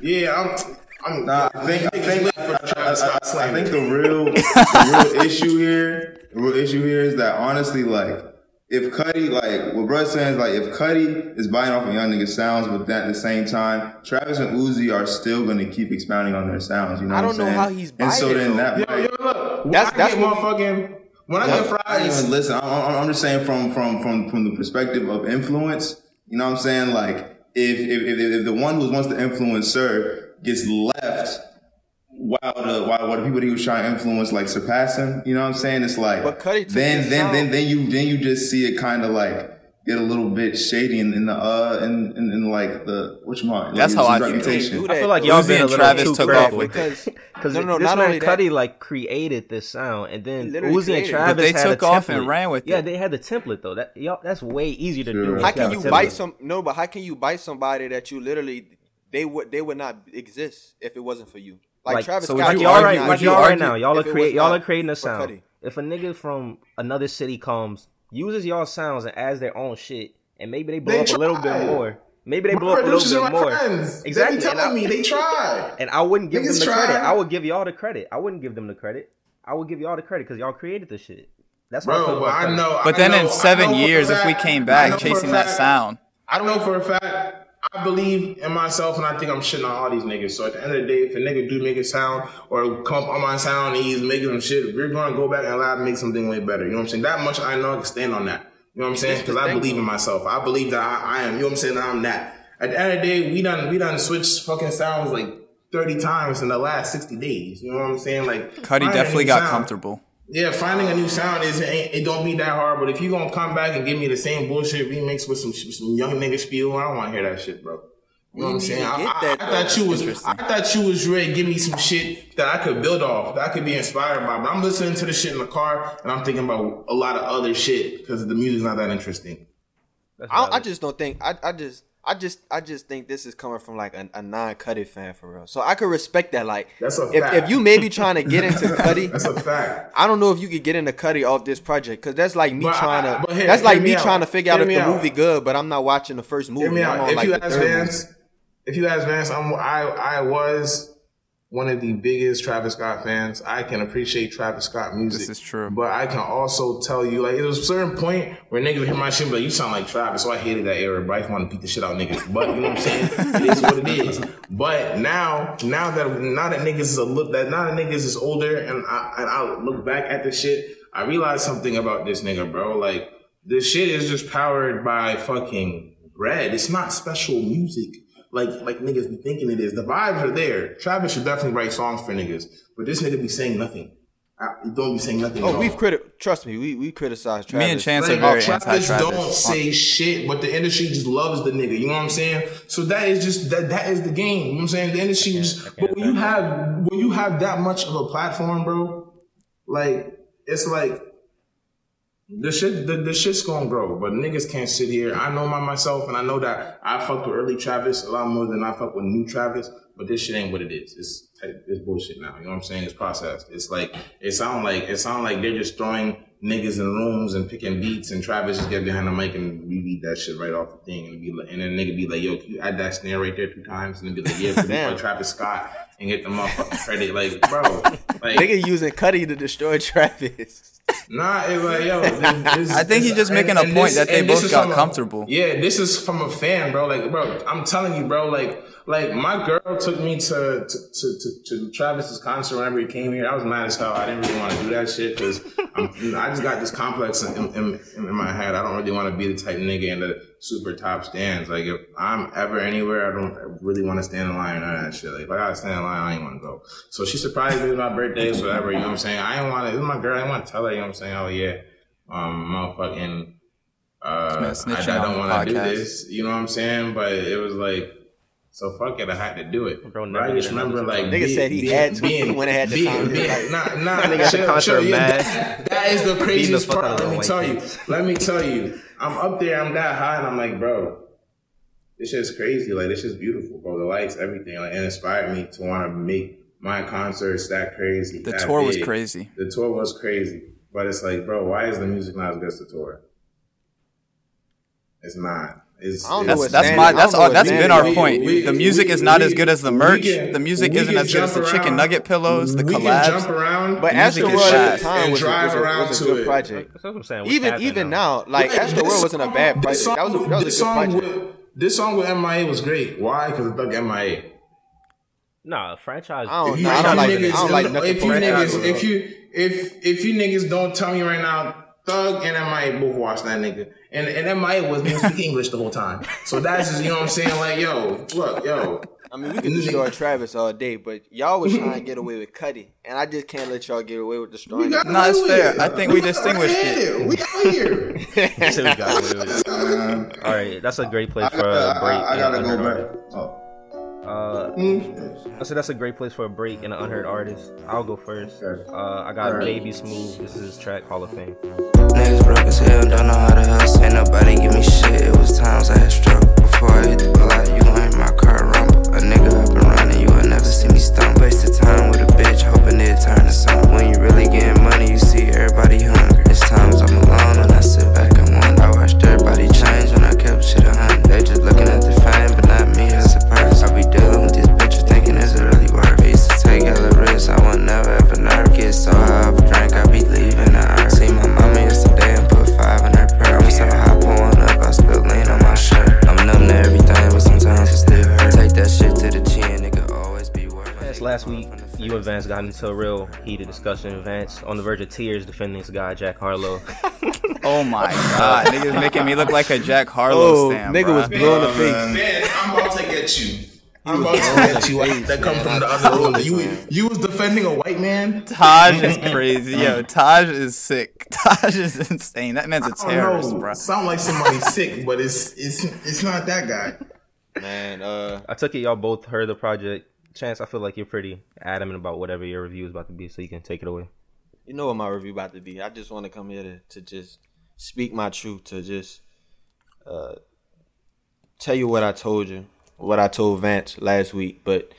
yeah. I'm. I'm Nah, I think I think I, I- I think the real the real issue here, the real issue here is that honestly, like if Cudi, like what Bruh saying is like if Cudi is biting off a young nigga sounds, but then at the same time, Travis and Uzi are still gonna keep expounding on their sounds. You know I don't I'm know saying? how he's And so biting, then that Yo, might- yo, look. When That's- I that's get what- motherfucking. When I get I don't fries, even listen. I'm, I'm I'm just saying from from from from the perspective of influence. You know what I'm saying? Like if if if, if the one who wants to influence Sir gets left. While the while, while the people that he was trying to influence like surpass him, you know what I'm saying? It's like But Cudi took then then sound. then then you then you just see it kind of like get a little bit shady in, in the uh in, in, in like the which you want That's how I feel. reputation. Dude, I feel like y'all and been a Travis too took critical off with because Because no, no, this not man only that. Like created this sound, and then He literally Uzi and. Travis But they had took a off and ran with Yeah, it. Yeah, they had the template though. That y'all, that's way easier to Sure. do. How can you template. bite some? No, but how can you bite somebody that you literally they would they would not exist if it wasn't for you? Like, Like, Travis so Scott, would you y'all argue- right, would you y'all right argue now. Y'all are if create, y'all are creating a sound. If a nigga from another city comes, uses y'all sounds and adds their own shit, and maybe they blow They up a little bit more. Maybe they my blow up a producers little are bit my more. friends. Exactly. They be and, telling I, me they tried. and I wouldn't give them Niggas the credit. I would give y'all the credit. I wouldn't give them the credit. I would give y'all the credit because y'all created the shit. That's how Bro, but about I know. But I then know- in seven know for a years, if we came back know for a chasing that fact- sound, I don't know for a fact. I believe in myself, and I think I'm shitting on all these niggas. So at the end of the day, if a nigga do make a sound or come up on my sound and he's making some shit, we're gonna go back and and make something way better. You know what I'm saying? That much I know I can stand on that. You know what I'm saying? Because I believe in myself. I believe that I, I am. You know what I'm saying? That I'm that. At the end of the day, we done we done switched fucking sounds like 30 times in the last 60 days. You know what I'm saying? Like Cudi definitely got sound. comfortable. Yeah, finding a new sound is ain't, it don't be that hard. But if you gonna come back and give me the same bullshit remix with some some young nigga spiel, I don't want to hear that shit, bro. You know what I'm saying? I, get I- I thought you was I thought you was ready to give me some shit that I could build off, that I could be inspired by. But I'm listening to the shit in the car and I'm thinking about a lot of other shit because the music's not that interesting. I, I just don't think I, I just I just I just think this is coming from like a, a non Cudi fan for real. So I could respect that. Like That's a if, fact. if you may be trying to get into Cudi, That's a fact. I don't know if you could get into Cudi off this project because that's like me But trying I- to. here, that's like me trying to figure out if the out. movie good, but I'm not watching the first movie. Hear me I'm out. on If like you ask Vance, movie. if you ask Vance, I'm I I was one of the biggest Travis Scott fans. I can appreciate Travis Scott music. This is true. But I can also tell you, like, there was a certain point where niggas would hear my shit, but like, you sound like Travis. So I hated that era, but I just want to beat the shit out of niggas. But you know what I'm saying? it is what it is. But now, now that now that niggas is a look that now that niggas is older, and I and I look back at the shit, I realized something about this nigga, bro. Like this shit is just powered by fucking bread. It's not special music like like niggas be thinking it is. The vibes are there. Travis should definitely write songs for niggas, but this nigga be saying nothing. I, don't be saying nothing. Oh, we've criti- trust me, we we criticized Travis. Me and Chance Like, are very Travis anti-Travis. don't say shit, but the industry just loves the nigga. You know what I'm saying? So that is just that that is the game. You know what I'm saying? The industry just but when you have when you have that much of a platform, bro, like it's like the shit the, the shit's gonna grow. But niggas can't sit here. I know my myself and I know that I fucked with early Travis a lot more than I fuck with new Travis. But this shit ain't what it is. It's it's bullshit now. You know what I'm saying? It's processed. It's like it sound like it sound like they're just throwing niggas in rooms and picking beats and Travis just get behind the mic and we beat that shit right off the thing and be like and then nigga be like, yo, can you add that snare right there two times? And then be like, yeah, produced by. Travis Scott and get the motherfucking credit. Like, bro, like Nigga using Cudi to destroy Travis. Nah, it's like yo. This, this, I think he's just making a point that they this both is got from a- comfortable. yeah, this is from a fan, bro. Like, bro, I'm telling you, bro. Like, like my girl took me to to, to, to, to Travis's concert whenever he came here. I was mad as hell. I didn't really want to do that shit because I just got this complex in, in, in, my head. I don't really want to be the type of nigga in the super top stands. Like, if I'm ever anywhere, I don't really want to stand in line or none of that shit. Like, if I gotta stand in line, I ain't want to go. So she surprised me with my birthday, so whatever. You know what I'm saying? I didn't want to. This is my girl. I didn't want to tell her. You know what I'm saying? Oh yeah, um, motherfucking. Uh, I, I don't want to do this. You know what I'm saying? But it was like, so fuck it. I had to do it. Bro, But never I just did another remember like Nigga be- said he being- had to. being- He went ahead to being- time. being- Like- Nah, nah. Nigga at chill, concert chill. Yeah, mad. that- that is the craziest fuck out part. Let me white tell you. Let me tell you. I'm up there. I'm that high, and I'm like, bro. This shit's crazy. Like this shit's beautiful, bro. The lights, everything, like, it inspired me to want to make my concerts that crazy. The that tour was crazy. The tour was crazy, but it's like, bro, why is the music not as good as the tour? It's not. It's, I don't know That's what that's my that's know all what that's standing been our is. point. We- the music we- is not we- as good as the merch. can- the music isn't as good as the jump chicken nugget pillows, the we can collabs. jump around, But Music Astroworld is at the time and was, a- was, a, around was a good it. project. That's what I'm saying. What's Even even now? now, like Like, Astroworld this wasn't a bad this project. That was a, that was a good project. with- This song with MIA was great. Why? Because of Thug MIA. Nah, franchise. I don't If you. I don't like. niggas, I don't like nothing if you niggas, if you if if you niggas don't tell me right now, Thug and MIA both watch that nigga, and and MIA wasn't even speak English the whole time. So that's just you know what I'm saying. Like yo, look, yo, I mean, we could destroy Travis all day, but y'all was trying to get away with Cudi, and I just can't let y'all get away with destroying. got him. No, it's fair. it. I think we got distinguished away it. We out here. He said we got away with it. Um, All right, that's a great place I, for a break. I, I and gotta an go unheard back. Oh. artist. Uh, I said that's a great place for a break and an unheard artist. I'll go first. Okay. Uh, I got Alright. Baby Smooth. This is his track Hall of Fame. Niggas broke as hell, don't know how to hustle. Ain't nobody give me shit. It was times I had struggle. Before I hit the block, you ain't my car rumble. A nigga up and running, you will never see me stoned. Waste of time with a bitch, hoping it turn to something. When you really getting money, you see everybody hungry. It's times I'm alone when I sit back and wonder. I watched everybody change when I kept shit 100. And Vance got into a real heated discussion. Vance on the verge of tears defending this guy, Jack Harlow. Oh my god, niggas making me look like a Jack Harlow Oh, stan, nigga bruh. was blue in the face. man. Man, I'm about to get you. I'm about to get you. That come from the other room. You you was defending a white man. Taj is crazy, yo. Taj is sick. Taj is insane. That man's a terrorist, know. bro. Sound like somebody sick, but it's it's it's not that guy. Man, uh, I took it y'all both heard the project. Chance, I feel like you're pretty adamant about whatever your review is about to be, so you can take it away. you know what my review about to be. I just want to come here to, to just speak my truth, to just uh, tell you what I told you, what I told Vance last week. But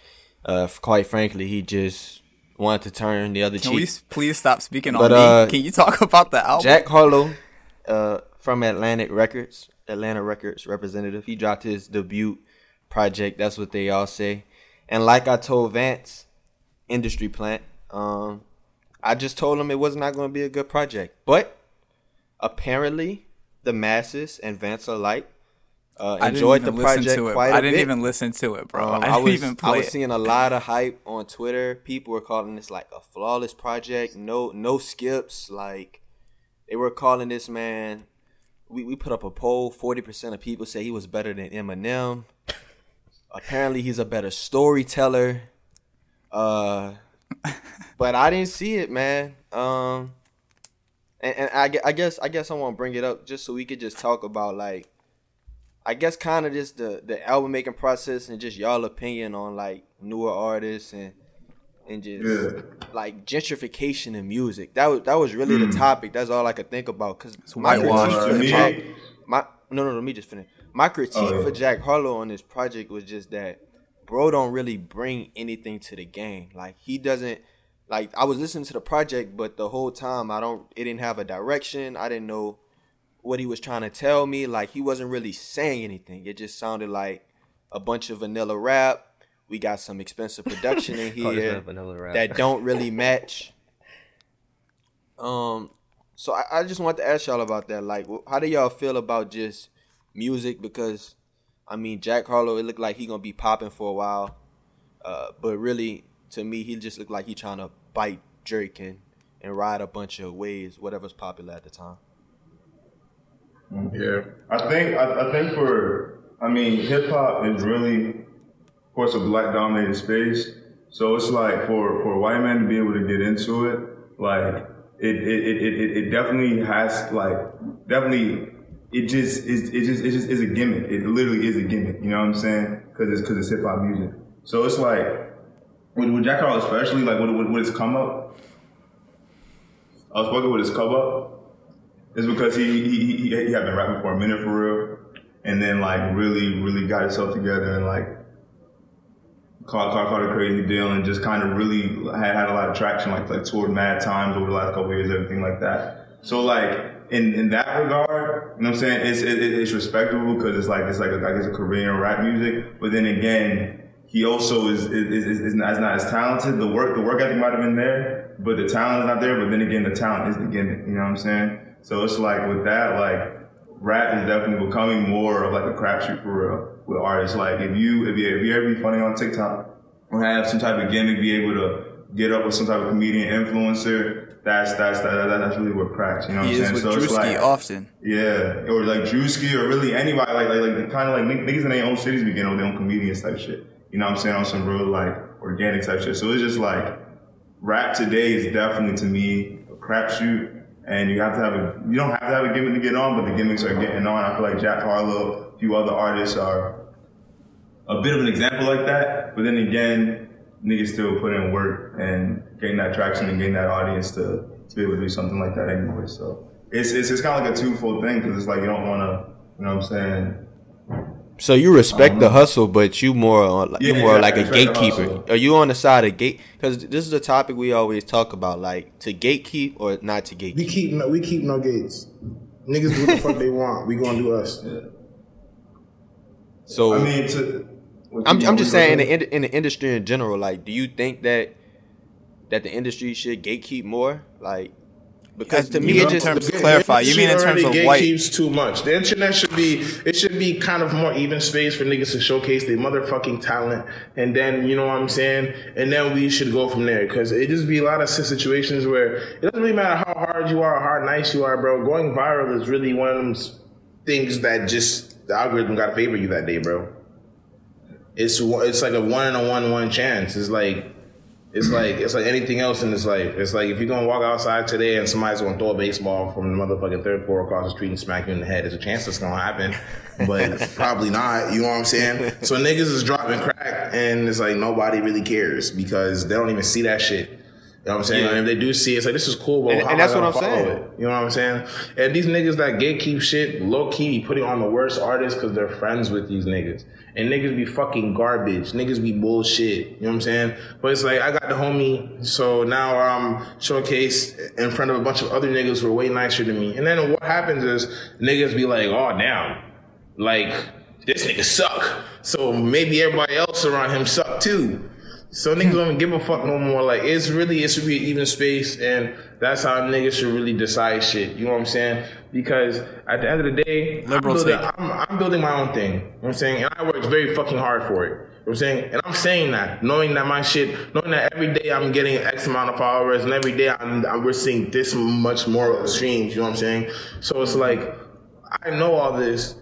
uh, quite frankly, he just wanted to turn the other Can cheek. we please stop speaking But, on uh, me? Can you talk about the album? Jack Harlow, uh, from Atlantic Records, Atlanta Records representative. He dropped his debut project. That's what they all say. And like I told Vance, industry plant. Um, I just told him it was not going to be a good project, but apparently the masses and Vance alike uh, enjoyed the project to it. quite a I didn't bit. even listen to it, bro. Um, I I, was even I was seeing a lot of hype on Twitter. People were calling this like a flawless project. No no skips. Like they were calling this man. We we put up a poll. Forty percent of people say he was better than Eminem. Apparently he's a better storyteller. Uh, but I didn't see it, man. Um, and, and I, I guess I guess I want to bring it up just so we could just talk about like I guess kind of just the the album making process and just y'all opinion on like newer artists and and just Yeah. like gentrification in music. That was that was really the topic. That's all I could think about because my whitewash critique me. Jack, my no no let me just finish. My critique Oh, yeah. for Jack Harlow on this project was just that bro don't really bring anything to the game. Like he doesn't like I was listening to the project, but the whole time I don't it didn't have a direction. I didn't know what he was trying to tell me. Like he wasn't really saying anything. It just sounded like a bunch of vanilla rap. We got some expensive production in here man vanilla rap. that don't really match. Um, so I, I just want to ask y'all about that. Like, how do y'all feel about just music? Because I mean, Jack Harlow, it looked like he gonna be popping for a while, uh, but really, to me, he just looked like he trying to bite Drake and, ride a bunch of waves, whatever's popular at the time. Yeah, I think I, I think for I mean hip hop is really, of course, a black dominated space. So it's like for for a white man to be able to get into it, like it it it it, it definitely has like definitely it just is it just it just is a gimmick. It literally is a gimmick. You know what I'm saying? Because it's because it's hip hop music. So it's like with, with Jack Harlow especially like with, with, with his come up. I was fucking with his come up. It's because he he, he he had been rapping for a minute for real, and then like really really got himself together and like caught caught, caught a crazy deal and just kind of really had, had a lot of traction like like toured mad times over the last couple years everything like that. So like in in that regard, you know what I'm saying? It's it, it's respectable because it's like it's like a, I guess a Korean rap music, but then again. He also is is, is, is, not, is not as talented. The work the work ethic might have been there, but the talent is not there. But then again, the talent is the gimmick. You know what I'm saying? So it's like with that, like rap is definitely becoming more of like a crapshoot for real with artists. Like if you if you if you ever be funny on TikTok or have some type of gimmick, be able to get up with some type of comedian influencer, that's that's that, that that's really what cracks. You know what He I'm saying? with it's Drewski like often. yeah, or like Drewski or really anybody like like like kind of like niggas in their own cities begin with their own comedians type shit. You know what I'm saying on some real like organic type shit. So it's just like rap today is definitely to me a crapshoot, and you have to have a you don't have to have a gimmick to get on, but the gimmicks are getting on. I feel like Jack Harlow, a few other artists are a bit of an example like that. But then again, niggas still put in work and gain that traction and gain that audience to to be able to do something like that anyway. So it's it's, it's kind of like a twofold thing because it's like you don't want to, you know what I'm saying. So you respect the hustle, but you more on like you more yeah, like I a respect the gatekeeper. Are you on the side of gate? Because this is a topic we always talk about, like to gatekeep or not to gatekeep. We keep no, we keep no gates. Niggas do what the fuck they want. We gonna do us. Yeah. So I mean, to, I'm I'm just saying in the in, in the industry in general, like, do you think that that the industry should gatekeep more? Like, because to You me mean it in just terms- The- clarify, you mean in terms already of white- gatekeeps too much. The internet should be it should be kind of more even space for niggas to showcase their motherfucking talent, and then you know what I'm saying, and then we should go from there because it just be a lot of situations where it doesn't really matter how hard you are, or how nice you are, bro. Going viral is really one of them things that just the algorithm got to favor you that day, bro. It's it's like a one in a one one chance. It's like it's mm-hmm. like it's like anything else in this life. It's like if you're gonna walk outside today and somebody's gonna throw a baseball from the motherfucking third floor across the street and smack you in the head, there's a chance that's gonna happen, but probably not. You know what I'm saying? So niggas is dropping crack, and it's like nobody really cares because they don't even see that shit. You know what I'm saying? Yeah. And if they do see it, it's like this is cool, but And- how and that's what gonna I'm follow saying. it? You know what I'm saying? And these niggas that gatekeep shit, low key, putting on the worst artists because they're friends with these niggas. And niggas be fucking garbage. Niggas be bullshit. You know what I'm saying? But it's like, I got the homie, so now I'm showcased in front of a bunch of other niggas who are way nicer than me. And then what happens is niggas be like, oh, damn. Like, this nigga suck. So maybe everybody else around him suck too. So niggas don't give a fuck no more. Like it's really it should be an even space, and that's how niggas should really decide shit. You know what I'm saying? Because at the end of the day, I'm Liberal building. I'm, I'm building my own thing. You know what I'm saying? And I work very fucking hard for it. You know what I'm saying? And I'm saying that, knowing that my shit, knowing that every day I'm getting X amount of followers, and every day I'm, I'm we're seeing this much more streams. You know what I'm saying? So it's like I know all this,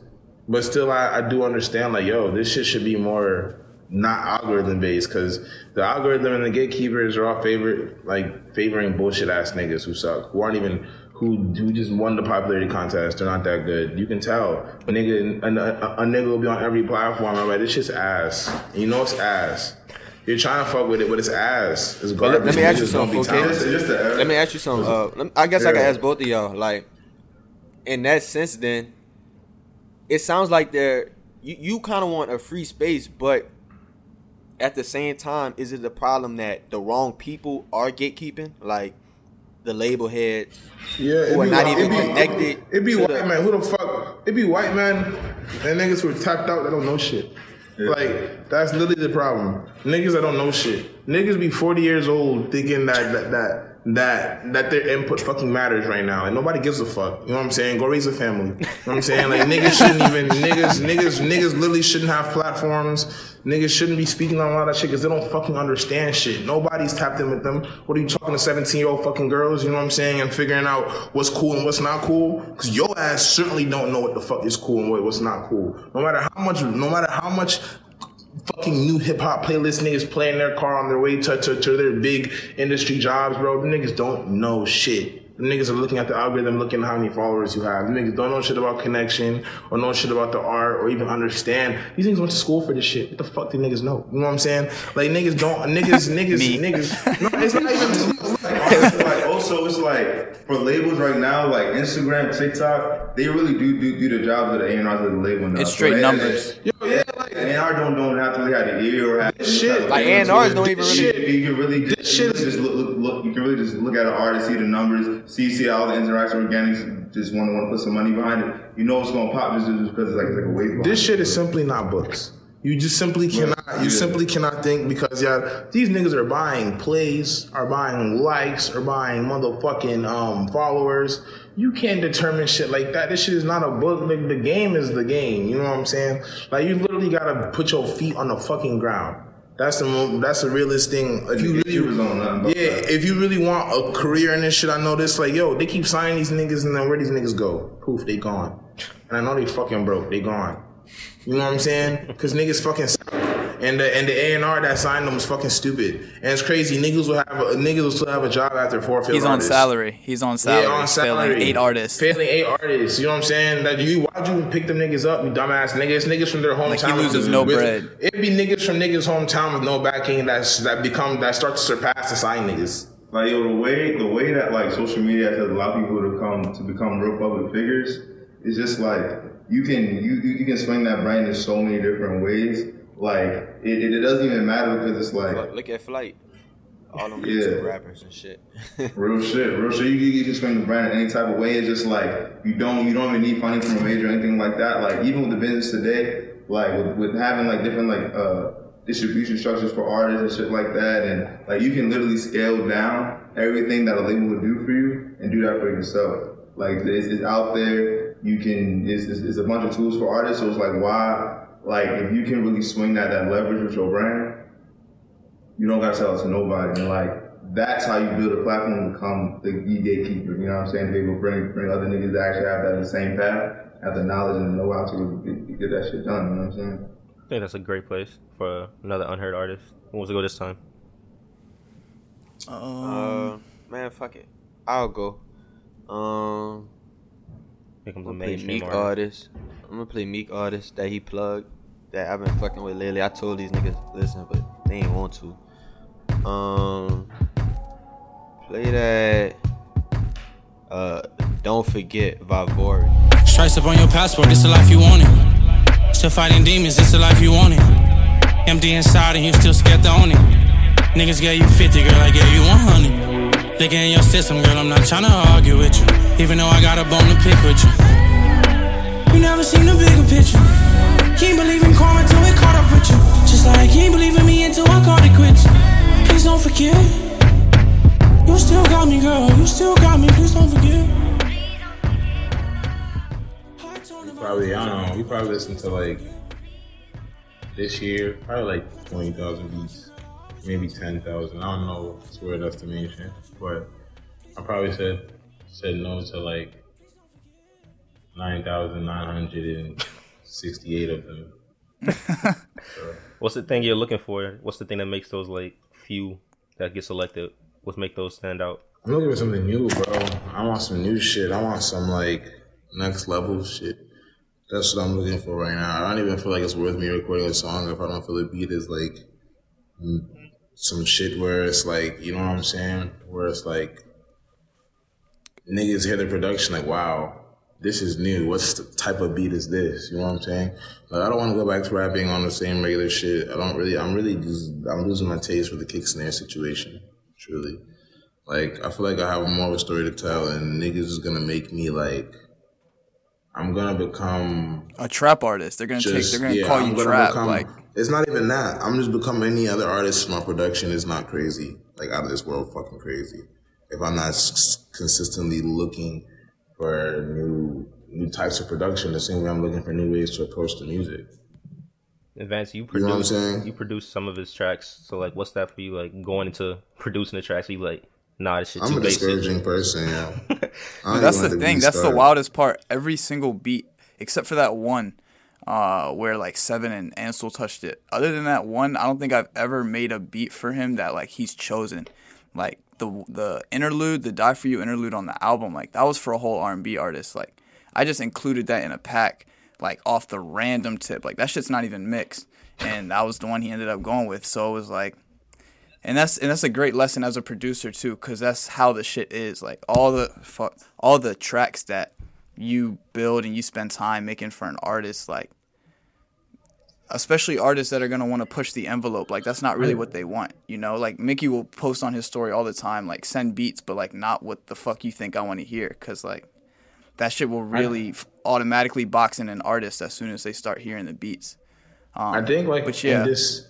but still I, I do understand like, yo, this shit should be more not algorithm based because the algorithm and the gatekeepers are all favorite like favoring bullshit ass niggas who suck, who aren't even who who just won the popularity contest. They're not that good. You can tell. A nigga a, a, a nigga will be on every platform. I'm like, this shit's ass. And you know it's ass. You're trying to fuck with it, but it's ass. It's But garbage. let, let me ask you something, be okay? talented. Just the- Let me ask you something. Uh, lem- I guess I can ask both of y'all. Like, in that sense, then it sounds like they're you, you kind of want a free space, but at the same time, is it the problem that the wrong people are gatekeeping, like the label heads? Yeah, who are be not white- even it be- connected It be to white the- man. Who the fuck? It be white man and niggas who are tapped out that don't know shit. Like that's literally the problem. Niggas that don't know shit. Niggas be forty years old thinking that that that that that their input fucking matters right now, and nobody gives a fuck. You know what I'm saying? Go raise a family. You know what I'm saying? Like niggas shouldn't even niggas niggas niggas literally shouldn't have platforms. Niggas shouldn't be speaking on a lot of shit because they don't fucking understand shit. Nobody's tapped in with them. What are you talking to 17 year old fucking girls? You know what I'm saying? And figuring out what's cool and what's not cool. Because your ass certainly don't know what the fuck is cool and what's not cool. No matter how much, no matter how much fucking new hip hop playlist niggas play in their car on their way to, to, to their big industry jobs, bro. The niggas don't know shit. The niggas are looking at the algorithm, looking at how many followers you have. The niggas don't know shit about connection or know shit about the art or even understand. These niggas went to school for this shit. What the fuck do niggas know? You know what I'm saying? Like niggas don't, niggas, niggas, niggas. No, it's not even. like also it's like for labels right now, like Instagram, TikTok, they really do do, do the job of the A&Rs of the label now. It's straight they- numbers. Yo, yeah, like, A&R don't don't have to really have the ear or have Shit. Like A&Rs don't even really. Shit. really. You can really just, This shit is- just look, look, look. You can really just look at an artist, see the numbers, see see all the interaction organics. Just want to want to put some money behind it. You know it's gonna pop just just because it's like it's like a wave. This shit is simply not books. You just simply cannot. You Yeah. simply cannot think because yeah, these niggas are buying plays, are buying likes, are buying motherfucking um followers. You can't determine shit like that. This shit is not a book. Like, the game is the game. You know what I'm saying? Like you literally gotta put your feet on the fucking ground. That's the mo- that's the realest thing. If you really YouTubers don't know nothing about yeah, that. if you really want a career in this shit, I know this. Like, yo, they keep signing these niggas, and then where these niggas go? Poof, they gone. And I know they fucking broke. They gone. You know what I'm saying? Because niggas fucking suck. and the and the A and R that signed them was fucking stupid. And it's crazy. Niggas will have a, niggas will still have a job after four failed He's on artists. salary. He's on salary. Yeah, on salary. Failing eight artists. Failing eight artists. You know what I'm saying? That you why'd you pick them niggas up, you dumbass niggas? Niggas from their hometown. Like, he loses no with- bread. It'd be niggas from niggas' hometown with no backing that's that become that start to surpass the sign niggas. Like yo, the way the way that like social media has allowed people to come to become real public figures is just like you can you you can swing that brand in so many different ways. Like it, it, doesn't even matter because it's like Look, look at Flight. All them Yeah. YouTube rappers and shit. real shit, real shit. You, you, you can swing the brand in any type of way. It's just like you don't you don't even need funding from a major or anything like that. Like even with the business today, like with, with having like different like uh distribution structures for artists and shit like that, and like you can literally scale down everything that a label would do for you and do that for yourself. Like it's, it's out there. You can it's, it's, it's a bunch of tools for artists. So it's like why like if you can really swing that that leverage with your brand, you don't gotta sell it to nobody. And like that's how you build a platform to become the key gatekeeper. You know what I'm saying? They will bring bring other niggas that actually have that in the same path, have the knowledge and the know how to get, get that shit done. You know what I'm saying? I think that's a great place for another unheard artist. Who wants to go this time? Um, Uh, man, fuck it. I'll go. Um, Here comes a I'm gonna play mainstream Meek artist. artist. I'm gonna play Meek artist that he plugged that I've been fucking with lately. I told these niggas listen, but they ain't want to. Um, play that. Uh, don't forget Vivori. Stripes up on your passport, it's the life you wanted. Still fighting demons, it's the life you wanted. Empty inside and you still scared to own it. Niggas gave you 50, girl, I gave you 100. Looking in your system, girl, I'm not trying to argue with you. Even though I got a bone to pick with you. You never seen the bigger picture. Can't believe in karma till it caught up with you. Just like you ain't believe in me until I caught it quits. Please don't forget. You still got me, girl. You still got me. Please don't forget. Probably, I don't know. We probably listened to like this year, probably like 20,000 beats, maybe 10,000. I don't know. It's weird estimation, but I probably said said no to like 9,968 of them. What's the thing you're looking for? What's the thing that makes those like few that get selected? What's make those stand out? I'm looking for something new, bro. I want some new shit. I want some like next level shit. That's what I'm looking for right now. I don't even feel like it's worth me recording a song if I don't feel the beat is like some shit where it's like, you know what I'm saying? Where it's like niggas hear the production like, wow, this is new. What's the type of beat is this? You know what I'm saying? Like, I don't want to go back to rapping on the same regular shit. I don't really, I'm really just, I'm losing my taste for the kick snare situation. Truly. Like, I feel like I have more of a story to tell and niggas is gonna make me like, I'm gonna become A trap artist. They're gonna take. They're gonna yeah, call I'm you gonna trap. become- like it's not even that. I'm just become any other artist. My production is not crazy, like out of this world, fucking crazy. If I'm not s- consistently looking for new new types of production, the same way I'm looking for new ways to approach the music. Advance, you You know what I'm produce saying? you produce some of his tracks. So like, what's that for you? Like going into producing the tracks, you like, nah, this shit I'm too a basic. discouraging person. Yeah, Dude, that's the thing. beat That's the wildest part. Every single beat, except for that one, uh, where like Seven and Ansel touched it. Other than that one, I don't think I've ever made a beat for him that like he's chosen. Like the the interlude, the Die for You interlude on the album, like that was for a whole R and B artist. Like I just included that in a pack, like off the random tip. Like that shit's not even mixed, and that was the one he ended up going with. So it was like and that's and that's a great lesson as a producer too, because that's how the shit is. Like all the fu- all the tracks that you build and you spend time making for an artist, like especially artists that are gonna want to push the envelope. Like that's not really what they want, you know. Like Mickey will post on his story all the time, like send beats, but like not what the fuck you think I want to hear, because like that shit will really f- automatically box in an artist as soon as they start hearing the beats. Um, I think like but yeah. in this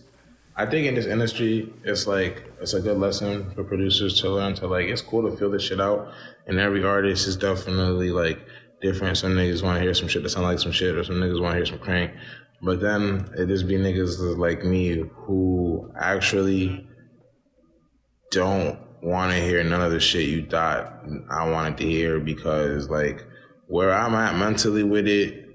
I think in this industry it's like it's a good lesson for producers to learn to like it's cool to feel this shit out and every artist is definitely like different. Some niggas wanna hear some shit that sound like some shit or some niggas wanna hear some crank. But then it just be niggas like me who actually don't want to hear none of the shit you thought I wanted to hear because like where I'm at mentally with it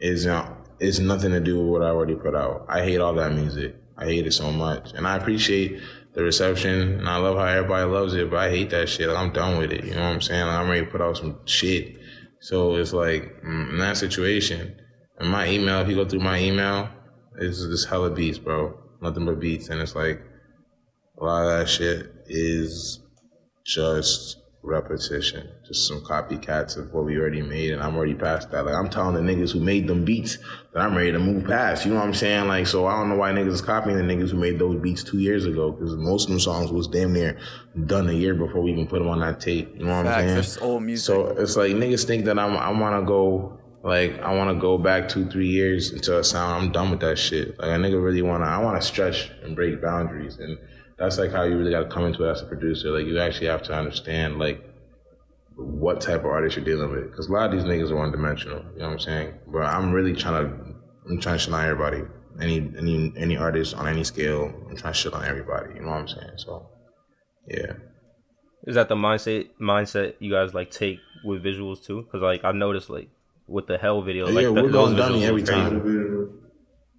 is uh, is nothing to do with what I already put out. I hate all that music. I hate it so much, and I appreciate the reception, and I love how everybody loves it. But I hate that shit. Like, I'm done with it. You know what I'm saying? Like, I'm ready to put out some shit. So it's like mm, in that situation, and my email. If you go through my email, it's just hella beats, bro. Nothing but beats, and it's like a lot of that shit is just repetition, just some copycats of what we already made, and I'm already past that. Like I'm telling the niggas who made them beats that I'm ready to move past. You know what I'm saying? Like so, I don't know why niggas is copying the niggas who made those beats two years ago because most of them songs was damn near done a year before we even put them on that tape. You know what Facts, I'm saying? old music. So it's like niggas think that I'm I want to go. Like I want to go back two, three years into a sound. I'm done with that shit. Like a nigga really wanna. I want to stretch and break boundaries, and that's like how you really got to come into it as a producer. Like you actually have to understand like what type of artist you're dealing with, because a lot of these niggas are one dimensional. You know what I'm saying? But I'm really trying to. I'm trying to shit on everybody. Any any any artist on any scale. I'm trying to shit on everybody. You know what I'm saying? So yeah. Is that the mindset mindset you guys like take with visuals too? Because like I've noticed like with the hell video, like yeah, th- we're those going dummy every crazy. time.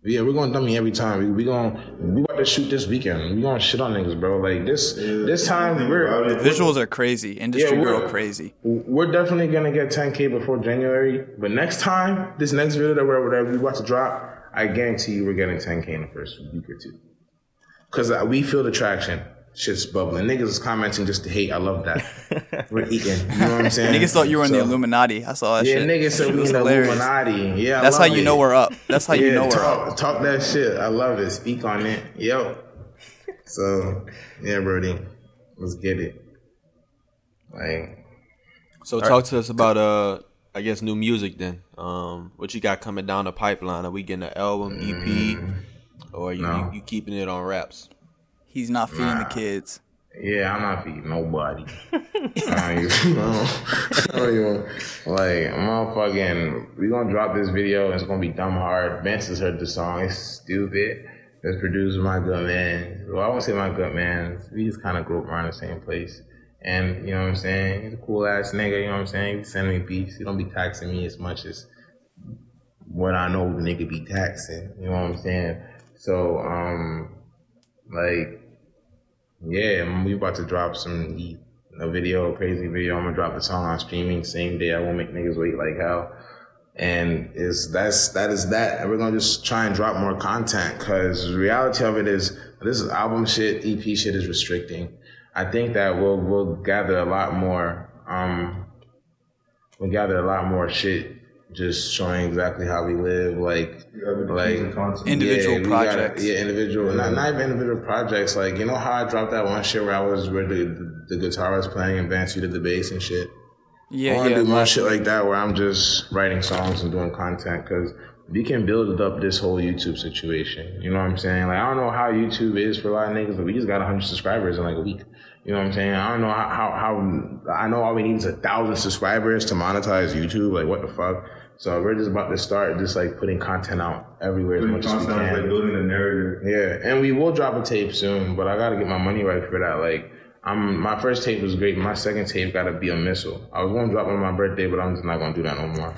Yeah, we're going dummy every time. We, we going we about to shoot this weekend. We going to shit on niggas, bro. Like this this time we're the Visuals are crazy. Industry Yeah, girl crazy. we're definitely gonna get 10k before January. But next time, this next video that we're that we about to drop, I guarantee you we're getting 10k in the first week or two. Cause uh, we feel the traction. Shit's bubbling. Niggas is commenting just to hate. I love that. we're eating. You know what I'm saying? Niggas thought you were in the Illuminati. I saw that Yeah, shit. Yeah, niggas said It we was in the hilarious. Illuminati. Yeah, I That's how love you know we're up. That's how you know we're talk, up. talk that shit. I love it. Speak on it. Yo. So yeah, Brody, let's get it. Like, So talk to us about uh I guess new music then. Um what you got coming down the pipeline? Are we getting an album, EP, or you, No. you, you keeping it on raps? He's not feeding the kids. Yeah, I'm not feeding nobody. I don't even, I don't even, like, motherfucking, we gonna drop this video. It's gonna be dumb hard. Vince has heard the song. It's stupid. It's produced by my good man. Well, I won't say my good man. We just kind of grew up around the same place. And, you know what I'm saying? He's a cool ass nigga, you know what I'm saying? He sending me beats. He don't be taxing me as much as what I know the nigga be taxing. You know what I'm saying? So, um, like, yeah, we about to drop some a video, a crazy video. I'm gonna drop a song on streaming same day. I won't make niggas wait like hell. And is that's that is that. And we're gonna just try and drop more content because reality of it is this is album shit, EP shit is restricting. I think that we'll we'll gather a lot more. Um, we'll gather a lot more shit. Just showing exactly how we live, like, like Individual yeah, we gotta- projects. yeah, individual, not, not even individual projects. Like you know how I dropped that one shit where I was where the the, the guitar was playing and Vance you did the bass and shit. Yeah, I Yeah, want to yeah. do more last- shit like that where I'm just writing songs and doing content because we can build up this whole YouTube situation. You know what I'm saying? Like I don't know how YouTube is for a lot of niggas, but we just got 100 subscribers in like a week. You know what I'm saying? I don't know how, how, how I know all we need is a thousand subscribers to monetize YouTube. Like what the fuck? So we're just about to start just like putting content out everywhere as much as we Content, like can. building a narrative. Yeah, and we will drop a tape soon, but I gotta get my money right for that. Like, I'm my first tape was great. My second tape gotta be a missile. I was gonna drop on my birthday, but I'm just not gonna do that no more.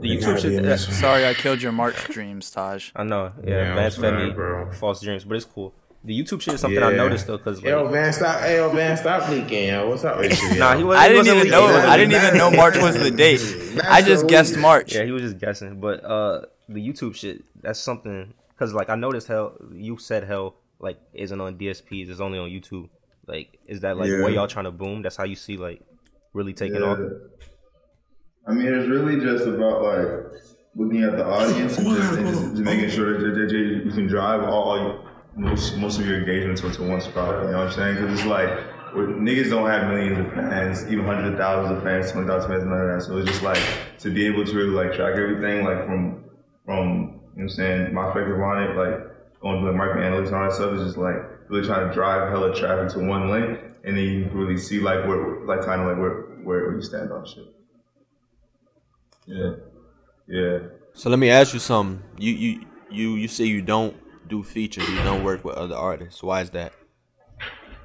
The It YouTube gotta be a shit. Eh, missile. Sorry, I killed your March dreams, Taj. I know. Yeah, Yeah, I'm Vance fed sorry, me bro. false dreams, but it's cool. The YouTube shit is something I noticed though, cause like, Yo, man, stop. Hey, yo, man, stop leaking, yo. What's up with you? nah, he wasn't. I didn't wasn't even leaking. know. He wasn't I didn't even know March was the date. I just guessed leak. March. Yeah, he was just guessing. But uh, the YouTube shit, that's something. Cause like I noticed hell, you said hell like isn't on DSPs, it's only on YouTube. Like, is that like Yeah. where y'all trying to boom? That's how you see like really taking Yeah. off. I mean, it's really just about like looking at the audience and just, and just, just making sure that, that you, you can drive all, all your- most most of your engagements to one spot. You know what I'm saying? Because it's like we're- niggas don't have millions of fans, even hundreds of thousands of fans, twenty thousand fans, none of that. So it's just like to be able to really like track everything, like from from you know what I'm saying, my perspective on it, like going to like market analytics and all that stuff is just like really trying to drive hella traffic to one link, and then you can really see like where like kind of like where where, where you stand on shit. Yeah. Yeah. So let me ask you something. You you you you say you don't do features. You don't work with other artists. Why is that?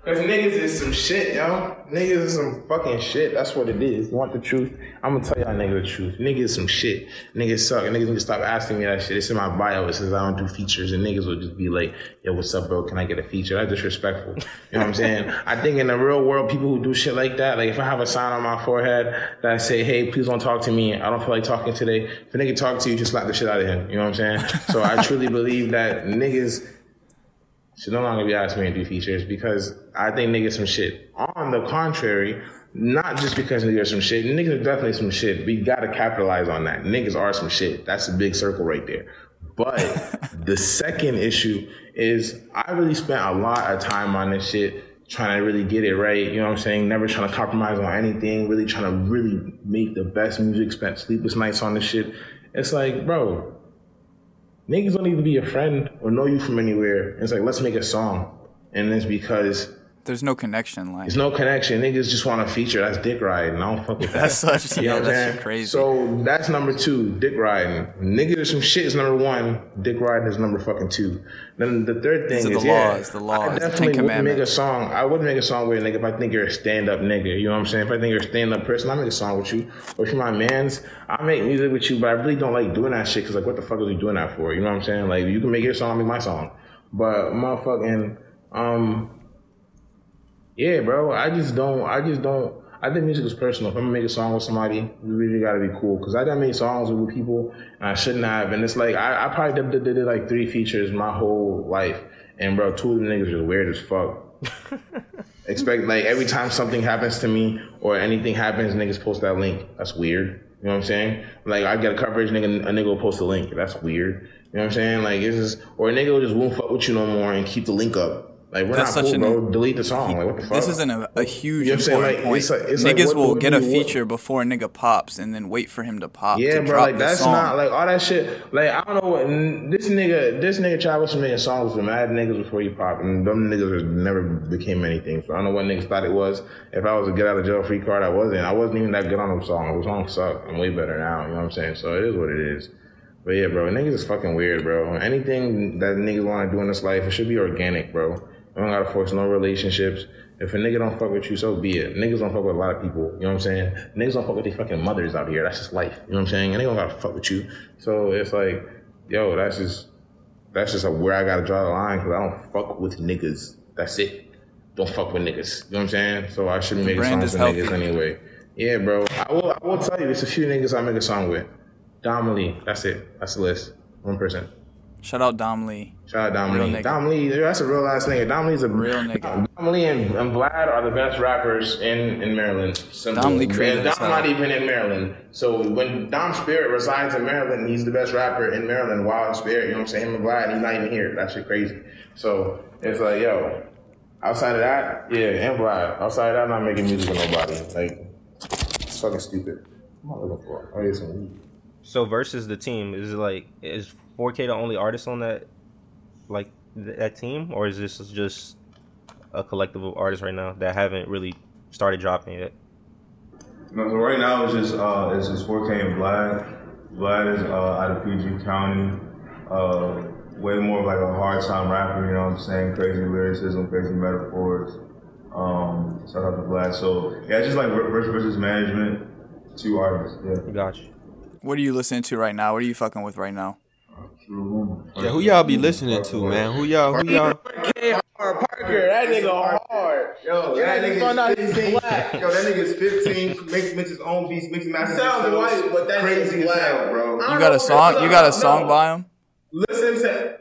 Cause niggas is some shit, yo. Niggas is some fucking shit. That's what it is. You want the truth? I'm gonna tell y'all niggas the truth. Niggas is some shit. Niggas suck. Niggas need to stop asking me that shit. It's in my bio. It says I don't do features, and niggas will just be like, "Yo, what's up, bro? Can I get a feature?" That's disrespectful. You know what I'm saying? I think in the real world, people who do shit like that, like if I have a sign on my forehead that I say, "Hey, please don't talk to me. I don't feel like talking today." If a nigga talk to you, just slap the shit out of him. You know what I'm saying? so I truly believe that niggas should no longer be asking me to do features because I think niggas some shit. On the contrary, not just because niggas are some shit. Niggas are definitely some shit. We gotta capitalize on that. Niggas are some shit. That's a big circle right there. But the second issue is I really spent a lot of time on this shit trying to really get it right. You know what I'm saying? Never trying to compromise on anything. Really trying to really make the best music. Spent sleepless nights on this shit. It's like, bro, niggas don't even be your friend or know you from anywhere. It's like, let's make a song. And it's because There's no connection Like there's no connection. Niggas just want a feature. That's dick riding. I don't fuck with that. That's such You yeah, that's crazy. So that's number two, dick riding. Niggas are some shit is number one. Dick riding is number fucking two. Then the third thing is the yeah, laws, the laws, I definitely wouldn't make a song. I wouldn't make a song with a nigga if I think you're a stand up nigga. You know what I'm saying? If I think you're a stand up person, I make a song with you. Or if you're my man's, I make music with you. But I really don't like doing that shit because like, what the fuck are we doing that for? You know what I'm saying? Like, you can make your song, I make my song. But motherfucking, um, yeah, bro. I just don't. I just don't. I think music is personal. If I'm gonna make a song with somebody, we really gotta be cool. Cause I done made songs with people and I shouldn't have. And it's like I, I probably did, did, did like three features my whole life. And bro, two of the niggas are weird as fuck. Expect like every time something happens to me or anything happens, niggas post that link. That's weird. You know what I'm saying? Like I get a coverage, nigga, a nigga will post a link. That's weird. You know what I'm saying? Like it's just or a nigga will just won't fuck with you no more and keep the link up. Like we're That's not such cool, an- bro. Delete the song. Like what the fuck? This isn't a, a huge You know what I'm saying? important Like, point. it's like- it's Niggas what- will what get a feature before a nigga pops and then wait for him to pop. Yeah, to bro. drop Like the that's song. not like all that shit. Like I don't know what n- this nigga. This nigga Travis was making songs with mad niggas before he popped, and them niggas never became anything. So I don't know what niggas thought it was. If I was a get out of jail free card, I wasn't. I wasn't even that good on them songs. Those songs suck. I'm way better now. You know what I'm saying? So it is what it is. But yeah, bro, niggas is fucking weird, bro. Anything that niggas want to do in this life, it should be organic, bro. I don't gotta force no relationships. If a nigga don't fuck with you, so be it. Niggas don't fuck with a lot of people. You know what I'm saying? Niggas don't fuck with their fucking mothers out here. That's just life. You know what I'm saying? And they don't gotta fuck with you. So it's like, yo, that's just that's just where I gotta draw the line because I don't fuck with niggas. That's it. Don't fuck with niggas. You know what I'm saying? So I shouldn't make songs with niggas anyway. Yeah, bro. I will. I will tell you, it's a few niggas I make a song with. Dom Lee. That's it. That's the list. One percent. Shout out Dom Lee. Shout out Dom Real Lee. nigga. Dom Lee, that's a real ass nigga. Dom Lee's a Real nigga. Dom Lee and, and Vlad are the best rappers in, in Maryland. Simple. Dom Lee creative And as Dom hell. not even in Maryland. So when Dom Spirit resides in Maryland, he's the best rapper in Maryland. Wild Spirit, you know what I'm saying? Him and Vlad, he's not even here. That shit crazy. So it's like, yo, outside of that, yeah, and Vlad. Outside of that, I'm not making music with nobody. Like, it's fucking stupid. What am I looking for? Oh, yeah, some weed. So versus the team is it like is 4K the only artist on that like th- that team, or is this just a collective of artists right now that haven't really started dropping yet? No, so right now it's just uh, it's just 4K and Vlad. Vlad is uh, out of PG County. Uh, way more of like a hard time rapper, you know what I'm saying? Crazy lyricism, crazy metaphors. Um, shout out to Vlad. So yeah, it's just like versus versus management, two artists. Yeah. Got you. What are you listening to right now? What are you fucking with right now? Yeah, who y'all be listening to, man? Who y'all? Who y'all? Parker, that nigga hard. Yo, Yeah, that nigga nigga's going out, he's 15. black. Yo, that nigga's 15. Makes, makes his own beats, makes masters. sounds himself. white, but that crazy nigga's as black. hell, bro. You got a song? You got a song by him? Listen to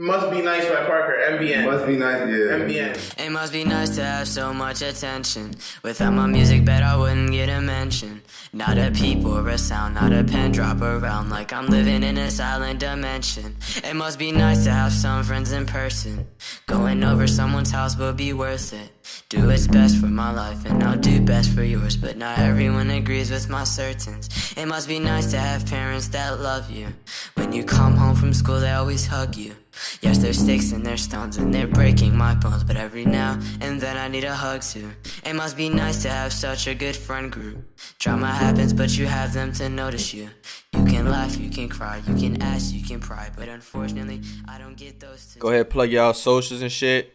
Must Be Nice by Parker, MBN. Must be nice, yeah. MBN. It must be nice to have so much attention. Without my music, bet I wouldn't get a mention. Not a peep or a sound, not a pen drop around like I'm living in a silent dimension. It must be nice to have some friends in person. Going over someone's house will be worth it. Do what's best for my life and I'll do best for yours, but not everyone agrees with my certains. It must be nice to have parents that love you. When you come home from school, they always hug you. Yes, there's sticks and there's stones and they're breaking my bones, but every now and then I need a hug too. It must be nice to have such a good friend group. Drama happens, but you have them to notice you. You can laugh, you can cry, you can ask, you can pry, but unfortunately, I don't get those two. Go ahead, plug y'all socials and shit.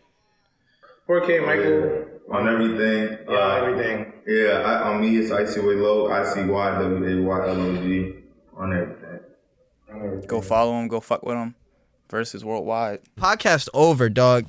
4K Michael. On everything. Yeah, uh, everything. Yeah, I, on me it's ICY Low, I C Y W A Y L O G on everything. Go follow him. Go fuck with him. Versus worldwide. Podcast over, dog.